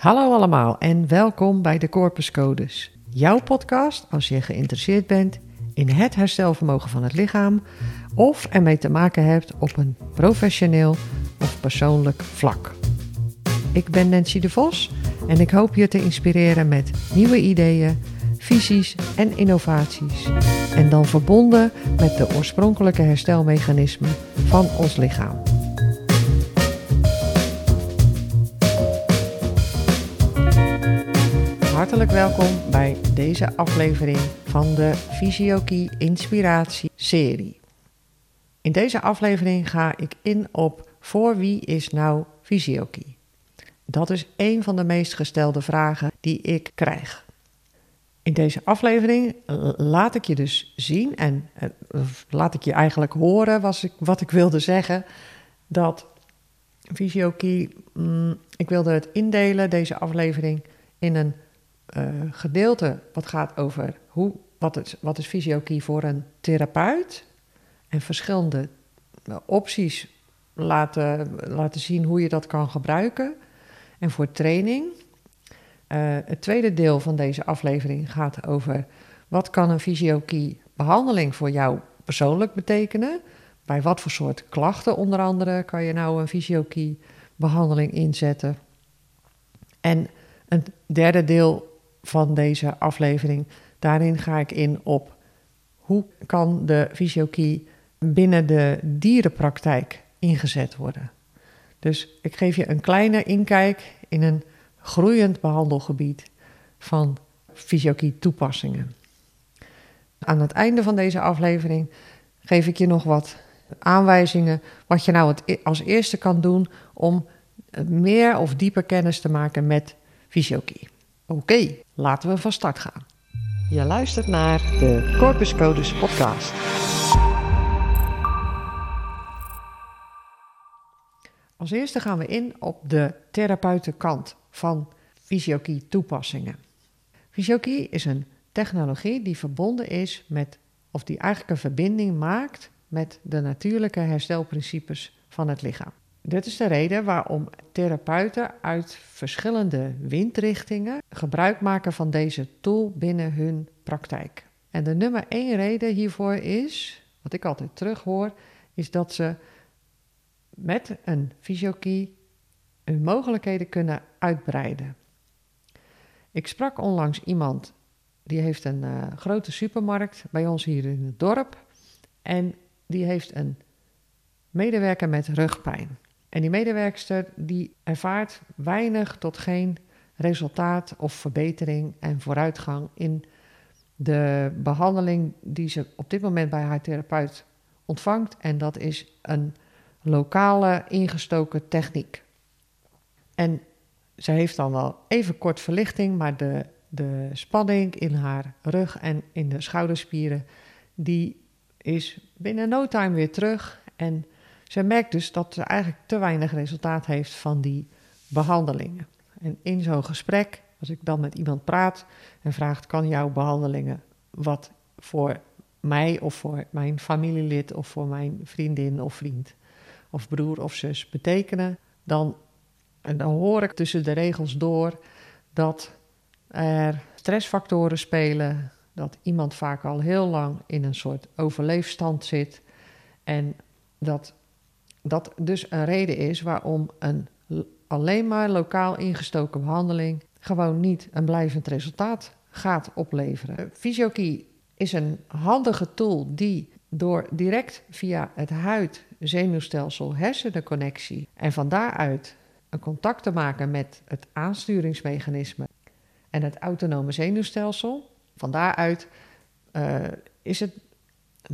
Hallo allemaal en welkom bij de Corpus Codes. Jouw podcast als je geïnteresseerd bent in het herstelvermogen van het lichaam of ermee te maken hebt op een professioneel of persoonlijk vlak. Ik ben Nancy de Vos en ik hoop je te inspireren met nieuwe ideeën, visies en innovaties. En dan verbonden met de oorspronkelijke herstelmechanismen van ons lichaam. Hartelijk welkom bij deze aflevering van de Fysiokie Inspiratie serie. In deze aflevering ga ik in op voor wie is nou fysiokie? Dat is een van de meest gestelde vragen die ik krijg. In deze aflevering laat ik je dus zien en eh, laat ik je eigenlijk horen ik, wat ik wilde zeggen. Dat fysiokie, mm, ik wilde het indelen, deze aflevering, in een uh, gedeelte wat gaat over hoe, wat, is, wat is voor een therapeut. En verschillende uh, opties laten, laten zien hoe je dat kan gebruiken. En voor training. Uh, het tweede deel van deze aflevering gaat over wat kan een fysiokie behandeling voor jou persoonlijk betekenen. Bij wat voor soort klachten onder andere kan je nou een fysiokie behandeling inzetten. En een derde deel van deze aflevering. Daarin ga ik in op hoe kan de fysiokie binnen de dierenpraktijk ingezet worden. Dus ik geef je een kleine inkijk in een groeiend behandelgebied van fysiokie toepassingen. Aan het einde van deze aflevering geef ik je nog wat aanwijzingen wat je nou e-, als eerste kan doen om meer of dieper kennis te maken met fysiokie. Oké, laten we van start gaan. Je luistert naar de Corpus Codes podcast. Als eerste gaan we in op de therapeutenkant van fysiokie toepassingen. Fysiokie is een technologie die verbonden is met, of die eigenlijk een verbinding maakt met de natuurlijke herstelprincipes van het lichaam. Dit is de reden waarom therapeuten uit verschillende windrichtingen gebruik maken van deze tool binnen hun praktijk. En de nummer één reden hiervoor is, wat ik altijd terughoor, is dat ze met een fysiokie hun mogelijkheden kunnen uitbreiden. Ik sprak onlangs iemand die heeft een uh, grote supermarkt bij ons hier in het dorp en die heeft een medewerker met rugpijn. En die medewerkster die ervaart weinig tot geen resultaat of verbetering en vooruitgang in de behandeling die ze op dit moment bij haar therapeut ontvangt. En dat is een lokale ingestoken techniek. En ze heeft dan wel even kort verlichting, maar de, de spanning in haar rug en in de schouderspieren, die is binnen no time weer terug. En zij merkt dus dat ze eigenlijk te weinig resultaat heeft van die behandelingen. En in zo'n gesprek, als ik dan met iemand praat en vraagt: kan jouw behandelingen wat voor mij of voor mijn familielid of voor mijn vriendin of vriend of broer of zus betekenen, dan, en dan hoor ik tussen de regels door dat er stressfactoren spelen, dat iemand vaak al heel lang in een soort overleefstand zit en dat dat dus een reden is waarom een alleen maar lokaal ingestoken behandeling gewoon niet een blijvend resultaat gaat opleveren. Fysiokie is een handige tool die door direct via het huid-zenuwstelsel hersenenconnectie en van daaruit een contact te maken met het aansturingsmechanisme en het autonome zenuwstelsel, van daaruit uh, is het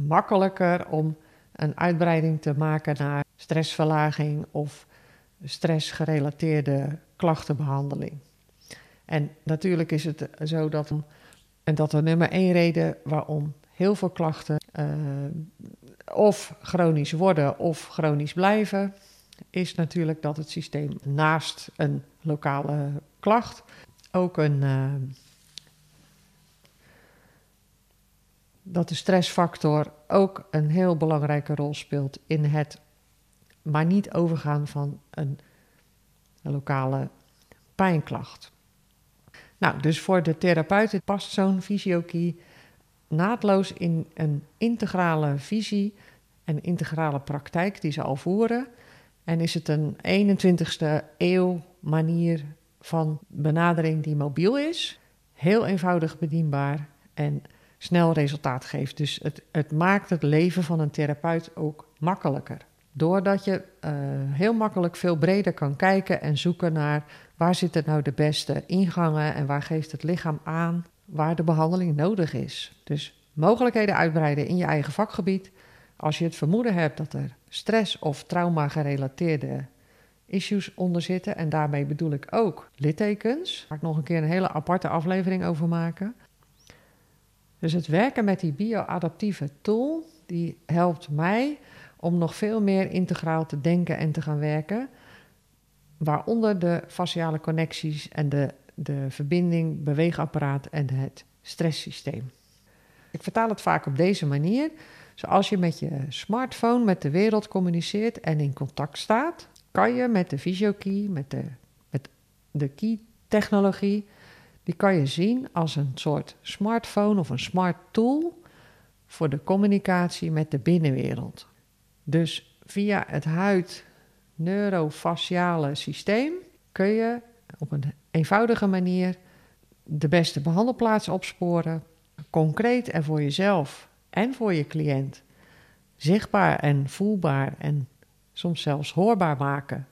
makkelijker om een uitbreiding te maken naar stressverlaging of stressgerelateerde klachtenbehandeling. En natuurlijk is het zo dat, en dat de nummer één reden waarom heel veel klachten uh, of chronisch worden of chronisch blijven, is natuurlijk dat het systeem naast een lokale klacht ook een. Uh, dat de stressfactor ook een heel belangrijke rol speelt in het maar niet overgaan van een, lokale pijnklacht. Nou, dus voor de therapeuten past zo'n fysiokie naadloos in een integrale visie en integrale praktijk die ze al voeren. En is het een 21ste eeuw manier van benadering die mobiel is, heel eenvoudig bedienbaar en snel resultaat geeft. Dus het, het maakt het leven van een therapeut ook makkelijker. Doordat je uh, heel makkelijk veel breder kan kijken en zoeken naar waar zitten nou de beste ingangen en waar geeft het lichaam aan waar de behandeling nodig is. Dus mogelijkheden uitbreiden in je eigen vakgebied. Als je het vermoeden hebt dat er stress of trauma gerelateerde issues onder zitten, en daarmee bedoel ik ook littekens, daar ga ik nog een keer een hele aparte aflevering over maken. Dus het werken met die bioadaptieve tool, die helpt mij om nog veel meer integraal te denken en te gaan werken. Waaronder de fasciale connecties en de, de verbinding, beweegapparaat en het stresssysteem. Ik vertaal het vaak op deze manier. Zoals je met je smartphone met de wereld communiceert en in contact staat, kan je met de VisioKey, met de, met de key-technologie, die kan je zien als een soort smartphone of een smart tool voor de communicatie met de binnenwereld. Dus via het huid-neurofasciale systeem kun je op een eenvoudige manier de beste behandelplaats opsporen, concreet en voor jezelf en voor je cliënt zichtbaar en voelbaar en soms zelfs hoorbaar maken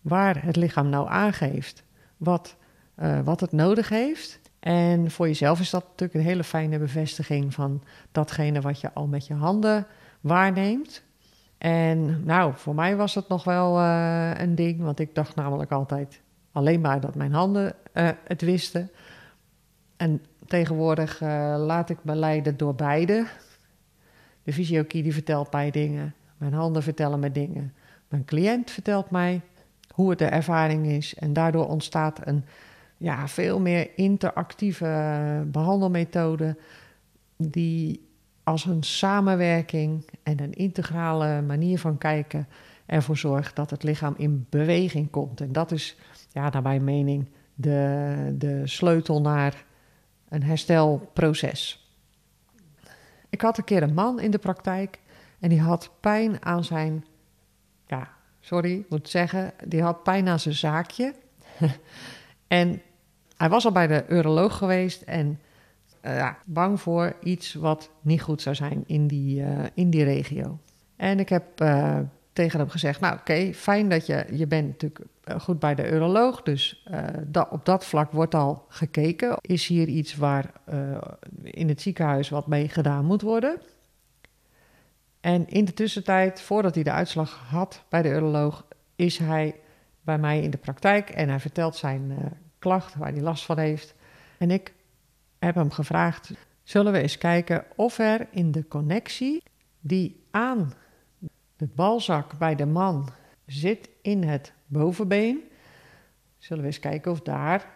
waar het lichaam nou aangeeft wat, uh, wat het nodig heeft. En voor jezelf is dat natuurlijk een hele fijne bevestiging van datgene wat je al met je handen waarneemt. En nou, voor mij was het nog wel uh, een ding, want ik dacht namelijk altijd alleen maar dat mijn handen uh, het wisten. En tegenwoordig uh, laat ik me leiden door beide. De fysiokie die vertelt mij dingen, mijn handen vertellen me dingen. Mijn cliënt vertelt mij hoe het de ervaring is. En daardoor ontstaat een ja, veel meer interactieve behandelmethode die als een samenwerking en een integrale manier van kijken ervoor zorgt dat het lichaam in beweging komt. En dat is, ja, naar mijn mening, de, de sleutel naar een herstelproces. Ik had een keer een man in de praktijk en die had pijn aan zijn, ja, sorry, moet zeggen, die had pijn aan zijn zaakje. en hij was al bij de uroloog geweest en uh, bang voor iets wat niet goed zou zijn in die, uh, in die regio. En ik heb uh, tegen hem gezegd: Nou, oké, fijn dat je. Je bent natuurlijk goed bij de uroloog, dus op dat vlak wordt al gekeken. Is hier iets waar in het ziekenhuis wat mee gedaan moet worden? En in de tussentijd, voordat hij de uitslag had bij de uroloog, is hij bij mij in de praktijk en hij vertelt zijn klacht waar hij last van heeft. En ik heb hem gevraagd: zullen we eens kijken of er in de connectie die aan de balzak bij de man zit in het bovenbeen, zullen we eens kijken of daar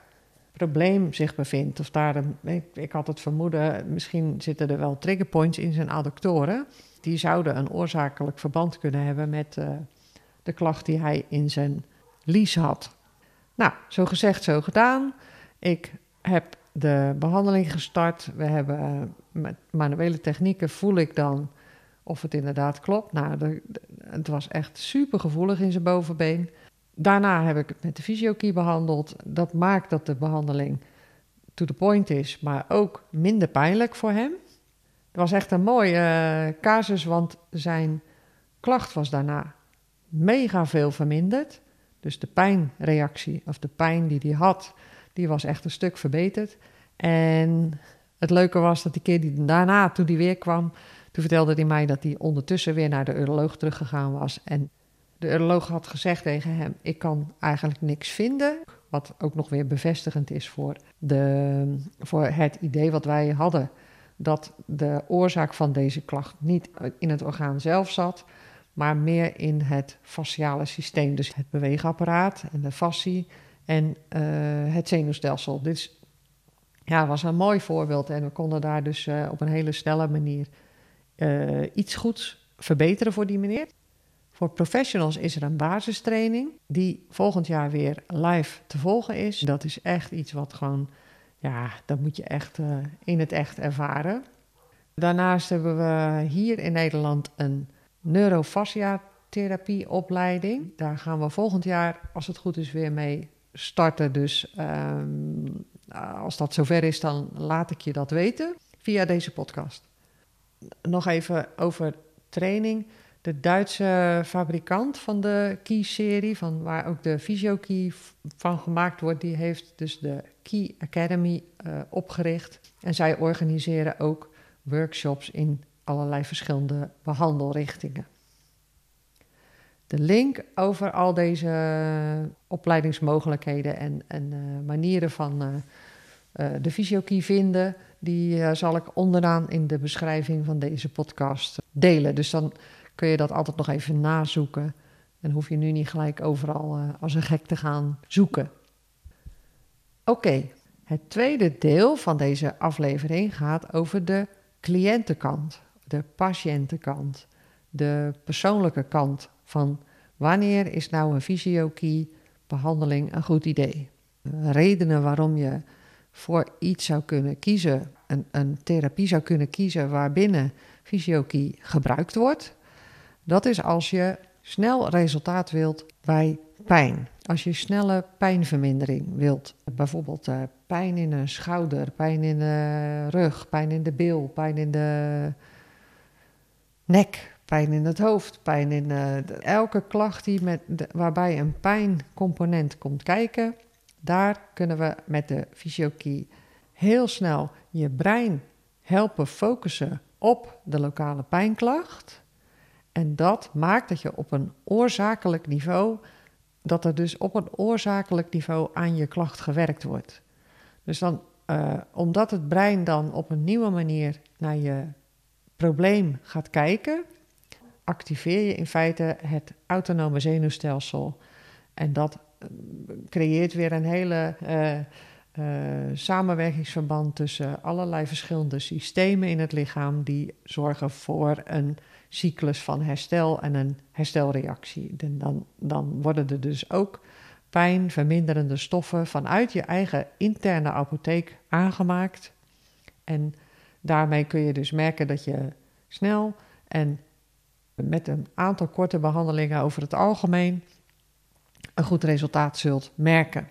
probleem zich bevindt. Of daar een, ik, had het vermoeden, misschien zitten er wel triggerpoints in zijn adductoren. Die zouden een oorzakelijk verband kunnen hebben met uh, de klacht die hij in zijn lies had. Nou, zo gezegd, zo gedaan. Ik heb de behandeling gestart. We hebben uh, met manuele technieken voel ik dan of het inderdaad klopt. Nou, het was echt super gevoelig in zijn bovenbeen. Daarna heb ik het met de fysiokey behandeld. Dat maakt dat de behandeling to the point is, maar ook minder pijnlijk voor hem. Het was echt een mooie uh, casus, want zijn klacht was daarna mega veel verminderd. Dus de pijnreactie, of de pijn die hij had, die was echt een stuk verbeterd. En het leuke was dat die keer die daarna, toen hij weer kwam, toen vertelde hij mij dat hij ondertussen weer naar de uroloog teruggegaan was. En de uroloog had gezegd tegen hem: Ik kan eigenlijk niks vinden. Wat ook nog weer bevestigend is voor, de, voor het idee wat wij hadden. Dat de oorzaak van deze klacht niet in het orgaan zelf zat, maar meer in het fasciale systeem. Dus het beweegapparaat en de fascie en uh, het zenuwstelsel. Dit ja, was een mooi voorbeeld en we konden daar dus uh, op een hele snelle manier uh, iets goeds verbeteren voor die meneer. Voor professionals is er een basistraining die volgend jaar weer live te volgen is. Dat is echt iets wat gewoon, ja, dat moet je echt in het echt ervaren. Daarnaast hebben we hier in Nederland een neurofasciatherapieopleiding. Daar gaan we volgend jaar, als het goed is, weer mee starten. Dus um, als dat zover is, dan laat ik je dat weten via deze podcast. Nog even over training. De Duitse fabrikant van de Key-serie, van waar ook de Physio-Key van gemaakt wordt, die heeft dus de Key Academy uh, opgericht. En zij organiseren ook workshops in allerlei verschillende behandelrichtingen. De link over al deze opleidingsmogelijkheden en, en uh, manieren van uh, de fysiokey vinden, die zal ik onderaan in de beschrijving van deze podcast delen. Dus dan kun je dat altijd nog even nazoeken en hoef je nu niet gelijk overal als een gek te gaan zoeken. Oké, het tweede deel van deze aflevering gaat over de cliëntenkant, de patiëntenkant, de persoonlijke kant van wanneer is nou een fysiokey behandeling een goed idee. Redenen waarom je voor iets zou kunnen kiezen, een, een therapie zou kunnen kiezen waarbinnen fysiokey gebruikt wordt. Dat is als je snel resultaat wilt bij pijn. Als je snelle pijnvermindering wilt, bijvoorbeeld uh, pijn in een schouder, pijn in de rug, pijn in de bil, pijn in de nek, pijn in het hoofd, pijn in uh, elke klacht die met waarbij een pijncomponent komt kijken, daar kunnen we met de fysiokey heel snel je brein helpen focussen op de lokale pijnklacht. En dat maakt dat je op een oorzakelijk niveau dat er dus op een oorzakelijk niveau aan je klacht gewerkt wordt. Dus dan, uh, omdat het brein dan op een nieuwe manier naar je probleem gaat kijken, activeer je in feite het autonome zenuwstelsel. En dat eh, creëert weer een hele uh, uh, samenwerkingsverband tussen allerlei verschillende systemen in het lichaam die zorgen voor een cyclus van herstel en een herstelreactie. Dan, dan worden er dus ook pijnverminderende stoffen vanuit je eigen interne apotheek aangemaakt. En daarmee kun je dus merken dat je snel en met een aantal korte behandelingen over het algemeen een goed resultaat zult merken.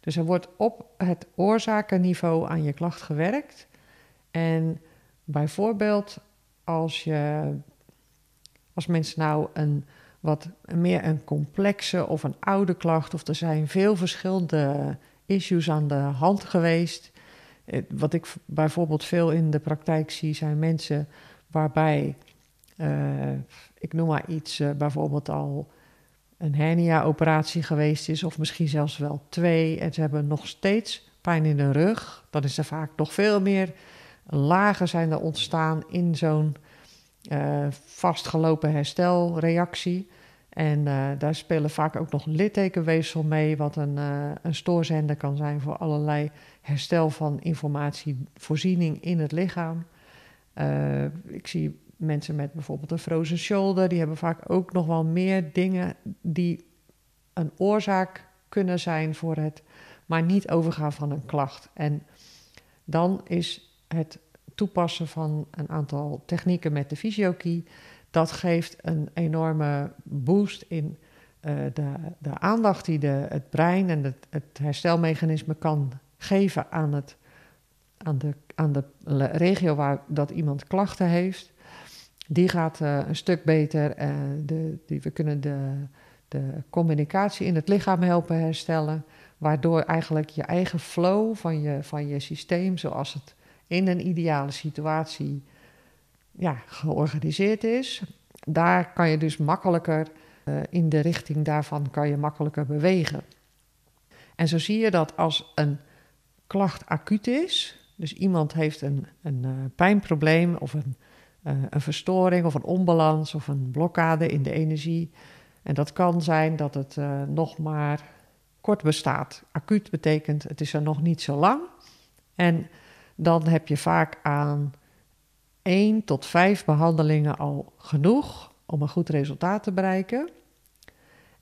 Dus er wordt op het oorzakenniveau aan je klacht gewerkt. En bijvoorbeeld als, je, als mensen nou een wat meer een complexe of een oude klacht, of er zijn veel verschillende issues aan de hand geweest. Eh, wat ik bijvoorbeeld veel in de praktijk zie, zijn mensen waarbij, ik noem maar iets, uh, bijvoorbeeld al een hernia-operatie geweest is, of misschien zelfs wel twee, en ze hebben nog steeds pijn in de rug. Dan is er vaak nog veel meer lagen zijn er ontstaan in zo'n uh, vastgelopen herstelreactie. En daar spelen vaak ook nog littekenweefsel mee, wat een, een stoorzender kan zijn voor allerlei herstel van informatievoorziening in het lichaam. ik zie mensen met bijvoorbeeld een frozen shoulder, die hebben vaak ook nog wel meer dingen die een oorzaak kunnen zijn voor het maar niet overgaan van een klacht. En dan is het toepassen van een aantal technieken met de fysiokey, dat geeft een enorme boost in uh, de, de, aandacht die de, het brein en het, het, herstelmechanisme kan geven aan, het, aan, de, aan de regio waar dat iemand klachten heeft. Die gaat uh, een stuk beter. Uh, de, die, we kunnen de, de communicatie in het lichaam helpen herstellen. Waardoor eigenlijk je eigen flow van je, van je systeem, zoals het in een ideale situatie ja, georganiseerd is. Daar kan je dus makkelijker uh, in de richting daarvan kan je makkelijker bewegen. En zo zie je dat als een klacht acuut is, dus iemand heeft een, een pijnprobleem of een, uh, een verstoring of een onbalans of een blokkade in de energie. En dat kan zijn dat het nog maar kort bestaat. Acuut betekent het is er nog niet zo lang. En dan heb je vaak aan één tot vijf behandelingen al genoeg om een goed resultaat te bereiken.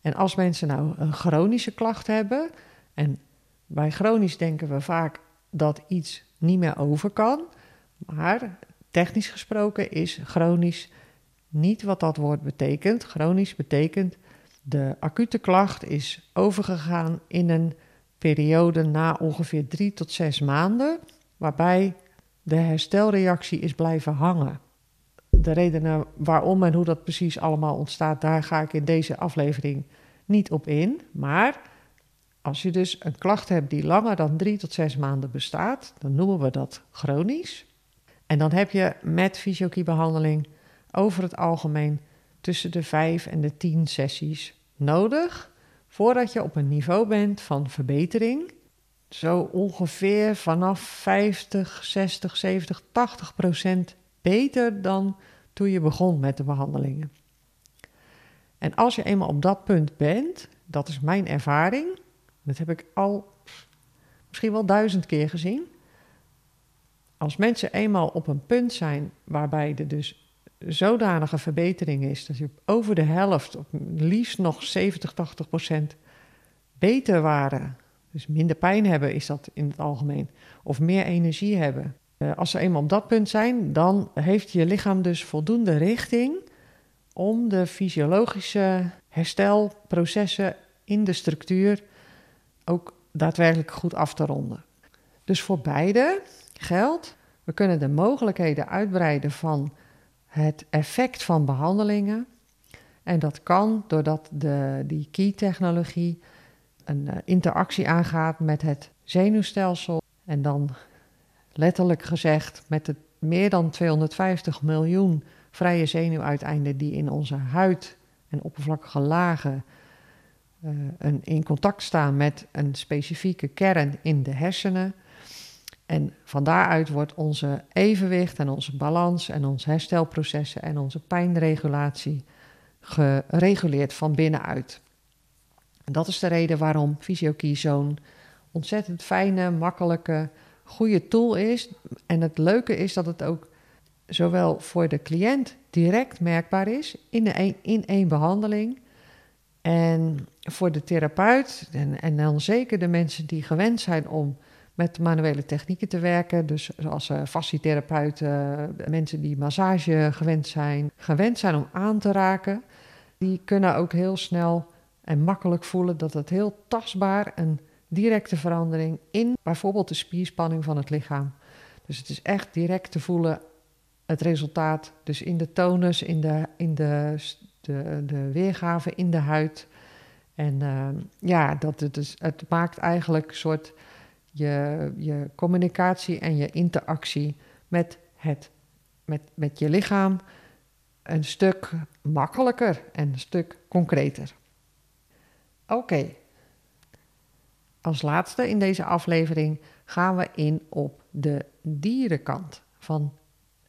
En als mensen nou een chronische klacht hebben, en bij chronisch denken we vaak dat iets niet meer over kan, maar technisch gesproken is chronisch niet wat dat woord betekent. Chronisch betekent de acute klacht is overgegaan in een periode na ongeveer drie tot zes maanden, waarbij de herstelreactie is blijven hangen. De redenen waarom en hoe dat precies allemaal ontstaat, daar ga ik in deze aflevering niet op in. Maar als je dus een klacht hebt die langer dan drie tot zes maanden bestaat, dan noemen we dat chronisch. En dan heb je met fysiokiebehandeling over het algemeen tussen de vijf en de tien sessies nodig voordat je op een niveau bent van verbetering. Zo ongeveer vanaf 50, 60, 70, 80 procent beter dan toen je begon met de behandelingen. En als je eenmaal op dat punt bent, dat is mijn ervaring, dat heb ik al misschien wel duizend keer gezien. Als mensen eenmaal op een punt zijn waarbij er dus zodanige verbetering is dat je over de helft, of liefst nog 70, 80 procent beter waren, dus minder pijn hebben is dat in het algemeen, of meer energie hebben. Eh, als ze eenmaal op dat punt zijn, dan heeft je lichaam dus voldoende richting om de fysiologische herstelprocessen in de structuur ook daadwerkelijk goed af te ronden. Dus voor beide geldt, we kunnen de mogelijkheden uitbreiden van het effect van behandelingen. En dat kan doordat de, die key-technologie een eh, interactie aangaat met het zenuwstelsel. En dan letterlijk gezegd met de meer dan 250 miljoen vrije zenuwuiteinden die in onze huid en oppervlakkige lagen uh, een, in contact staan met een specifieke kern in de hersenen. En van daaruit wordt onze evenwicht en onze balans en onze herstelprocessen en onze pijnregulatie gereguleerd van binnenuit. En dat is de reden waarom Physiokey zo'n ontzettend fijne, makkelijke, goede tool is. En het leuke is dat het ook zowel voor de cliënt direct merkbaar is in, de in één behandeling. En voor de therapeut en, en dan zeker de mensen die gewend zijn om met manuele technieken te werken. Dus zoals uh, fascietherapeuten, mensen die massage gewend zijn, gewend zijn om aan te raken. Die kunnen ook heel snel en makkelijk voelen dat het heel tastbaar een directe verandering in bijvoorbeeld de spierspanning van het lichaam. Dus het is echt direct te voelen het resultaat. Dus in de tonus, in de, in de, de, de weergave in de huid. En uh, ja, dat het, dus, het maakt eigenlijk een soort je, je communicatie en je interactie met, het, met, met je lichaam een stuk makkelijker en een stuk concreter. Oké, als laatste in deze aflevering gaan we in op de dierenkant van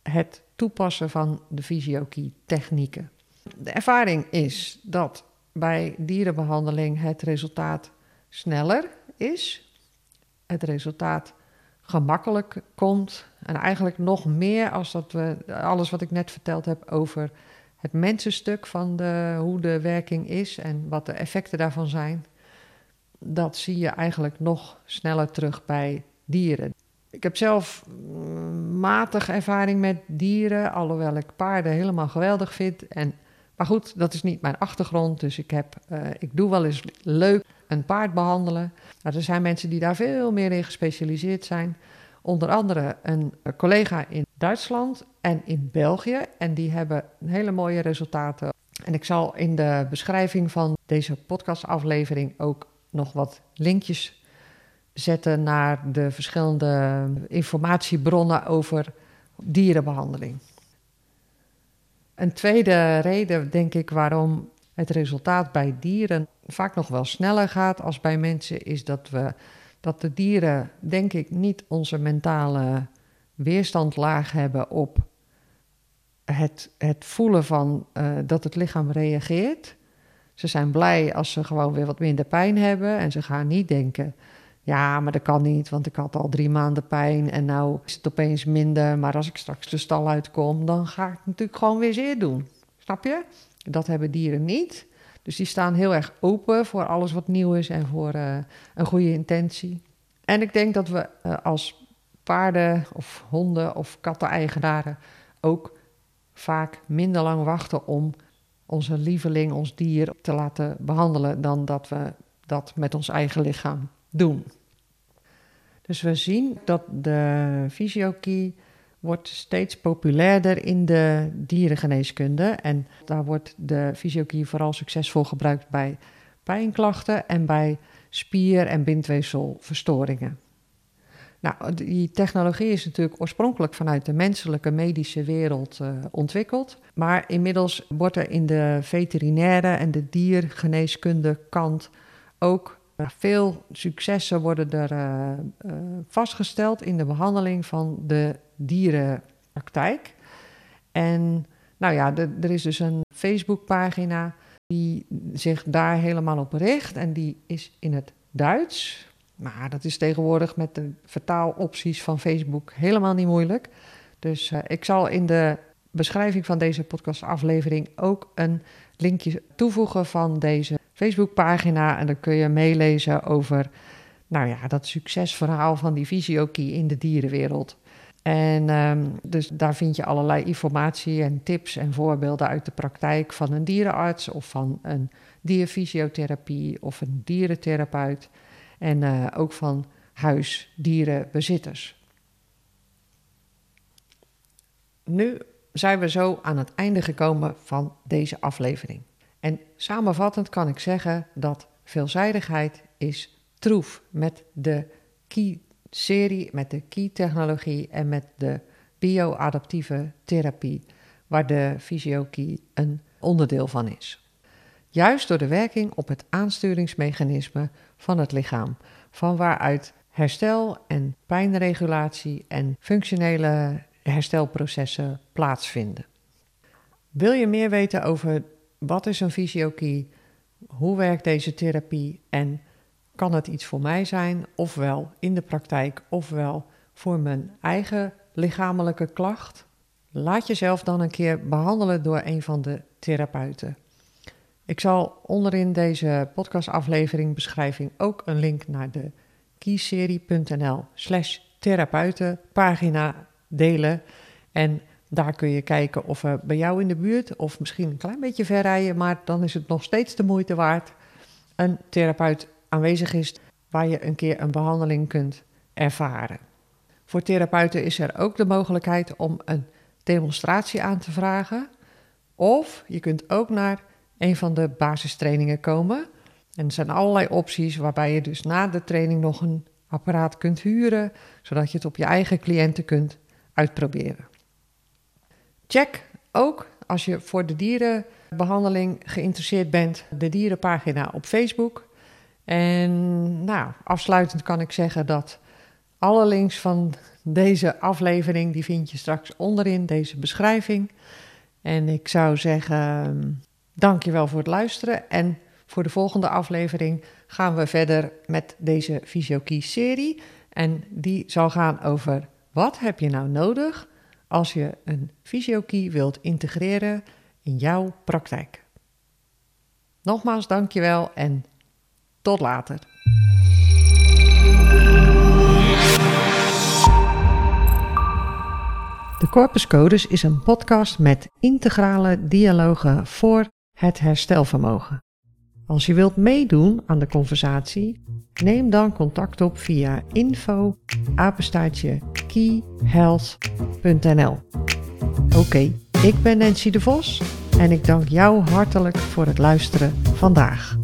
het toepassen van de fysiokey technieken. De ervaring is dat bij dierenbehandeling het resultaat sneller is het resultaat gemakkelijk komt. En eigenlijk nog meer als dat we alles wat ik net verteld heb over het mensenstuk van de, hoe de werking is en wat de effecten daarvan zijn. Dat zie je eigenlijk nog sneller terug bij dieren. Ik heb zelf mm, matig ervaring met dieren, alhoewel ik paarden helemaal geweldig vind. En, maar goed, dat is niet mijn achtergrond, dus ik, heb, uh, ik doe wel eens leuk een paard behandelen. Nou, er zijn mensen die daar veel meer in gespecialiseerd zijn. Onder andere een collega in Duitsland en in België. En die hebben hele mooie resultaten. En ik zal in de beschrijving van deze podcastaflevering ook nog wat linkjes zetten naar de verschillende informatiebronnen over dierenbehandeling. Een tweede reden, denk ik, waarom het resultaat bij dieren vaak nog wel sneller gaat als bij mensen, is dat we dat de dieren, denk ik, niet onze mentale weerstand laag hebben op het, het voelen van uh, dat het lichaam reageert. Ze zijn blij als ze gewoon weer wat minder pijn hebben en ze gaan niet denken. Ja, maar dat kan niet, want ik had al drie maanden pijn en nou is het opeens minder. Maar als ik straks de stal uitkom, dan ga ik natuurlijk gewoon weer zeer doen. Snap je? Dat hebben dieren niet. Dus die staan heel erg open voor alles wat nieuw is en voor uh, een goede intentie. En ik denk dat we uh, als paarden of honden of katten-eigenaren ook vaak minder lang wachten om onze lieveling, ons dier, te laten behandelen dan dat we dat met ons eigen lichaam doen. Dus we zien dat de fysiokie wordt steeds populairder in de dierengeneeskunde. En daar wordt de fysiokie vooral succesvol gebruikt bij pijnklachten en bij spier- en bindweefselverstoringen. Nou, die technologie is natuurlijk oorspronkelijk vanuit de menselijke medische wereld uh, ontwikkeld. Maar inmiddels wordt er in de veterinaire en de diergeneeskunde kant ook veel successen worden er uh, vastgesteld in de behandeling van de dierenpraktijk. En nou ja, er is dus een Facebookpagina die zich daar helemaal op richt. En die is in het Duits. Maar dat is tegenwoordig met de vertaalopties van Facebook helemaal niet moeilijk. Dus uh, ik zal in de beschrijving van deze podcastaflevering ook een linkje toevoegen van deze Facebookpagina. En dan kun je meelezen over nou ja, dat succesverhaal van die fysiokie in de dierenwereld. En um, dus daar vind je allerlei informatie en tips en voorbeelden uit de praktijk van een dierenarts of van een dierfysiotherapie of een dierentherapeut. En uh, ook van huisdierenbezitters. Nu zijn we zo aan het einde gekomen van deze aflevering. En samenvattend kan ik zeggen dat veelzijdigheid is troef met de Key-serie, met de Key-technologie en met de bioadaptieve therapie, waar de fysiokie een onderdeel van is. Juist door de werking op het aansturingsmechanisme van het lichaam, van waaruit herstel en pijnregulatie en functionele herstelprocessen plaatsvinden. Wil je meer weten over wat is een fysiokie, hoe werkt deze therapie en kan het iets voor mij zijn, ofwel in de praktijk, ofwel voor mijn eigen lichamelijke klacht? Laat jezelf dan een keer behandelen door een van de therapeuten. Ik zal onderin deze podcastaflevering beschrijving ook een link naar de keyserie.nl slash therapeutenpagina delen. En daar kun je kijken of er bij jou in de buurt, of misschien een klein beetje ver rijden, maar dan is het nog steeds de moeite waard, een therapeut aanwezig is waar je een keer een behandeling kunt ervaren. Voor therapeuten is er ook de mogelijkheid om een demonstratie aan te vragen. Of je kunt ook naar een van de basistrainingen komen. En er zijn allerlei opties waarbij je dus na de training nog een apparaat kunt huren, zodat je het op je eigen cliënten kunt uitproberen. Check ook als je voor de dierenbehandeling geïnteresseerd bent, de dierenpagina op Facebook. En nou, afsluitend kan ik zeggen dat alle links van deze aflevering, die vind je straks onderin deze beschrijving. En ik zou zeggen, dankjewel voor het luisteren. En voor de volgende aflevering gaan we verder met deze Fysiokie-serie. En die zal gaan over wat heb je nou nodig als je een fysiokie wilt integreren in jouw praktijk. Nogmaals dankjewel en tot later. De Corpus Codes is een podcast met integrale dialogen voor het herstelvermogen. Als je wilt meedoen aan de conversatie, neem dan contact op via info keyhealth.nl. Oké, ik ben Nancy de Vos en ik dank jou hartelijk voor het luisteren vandaag.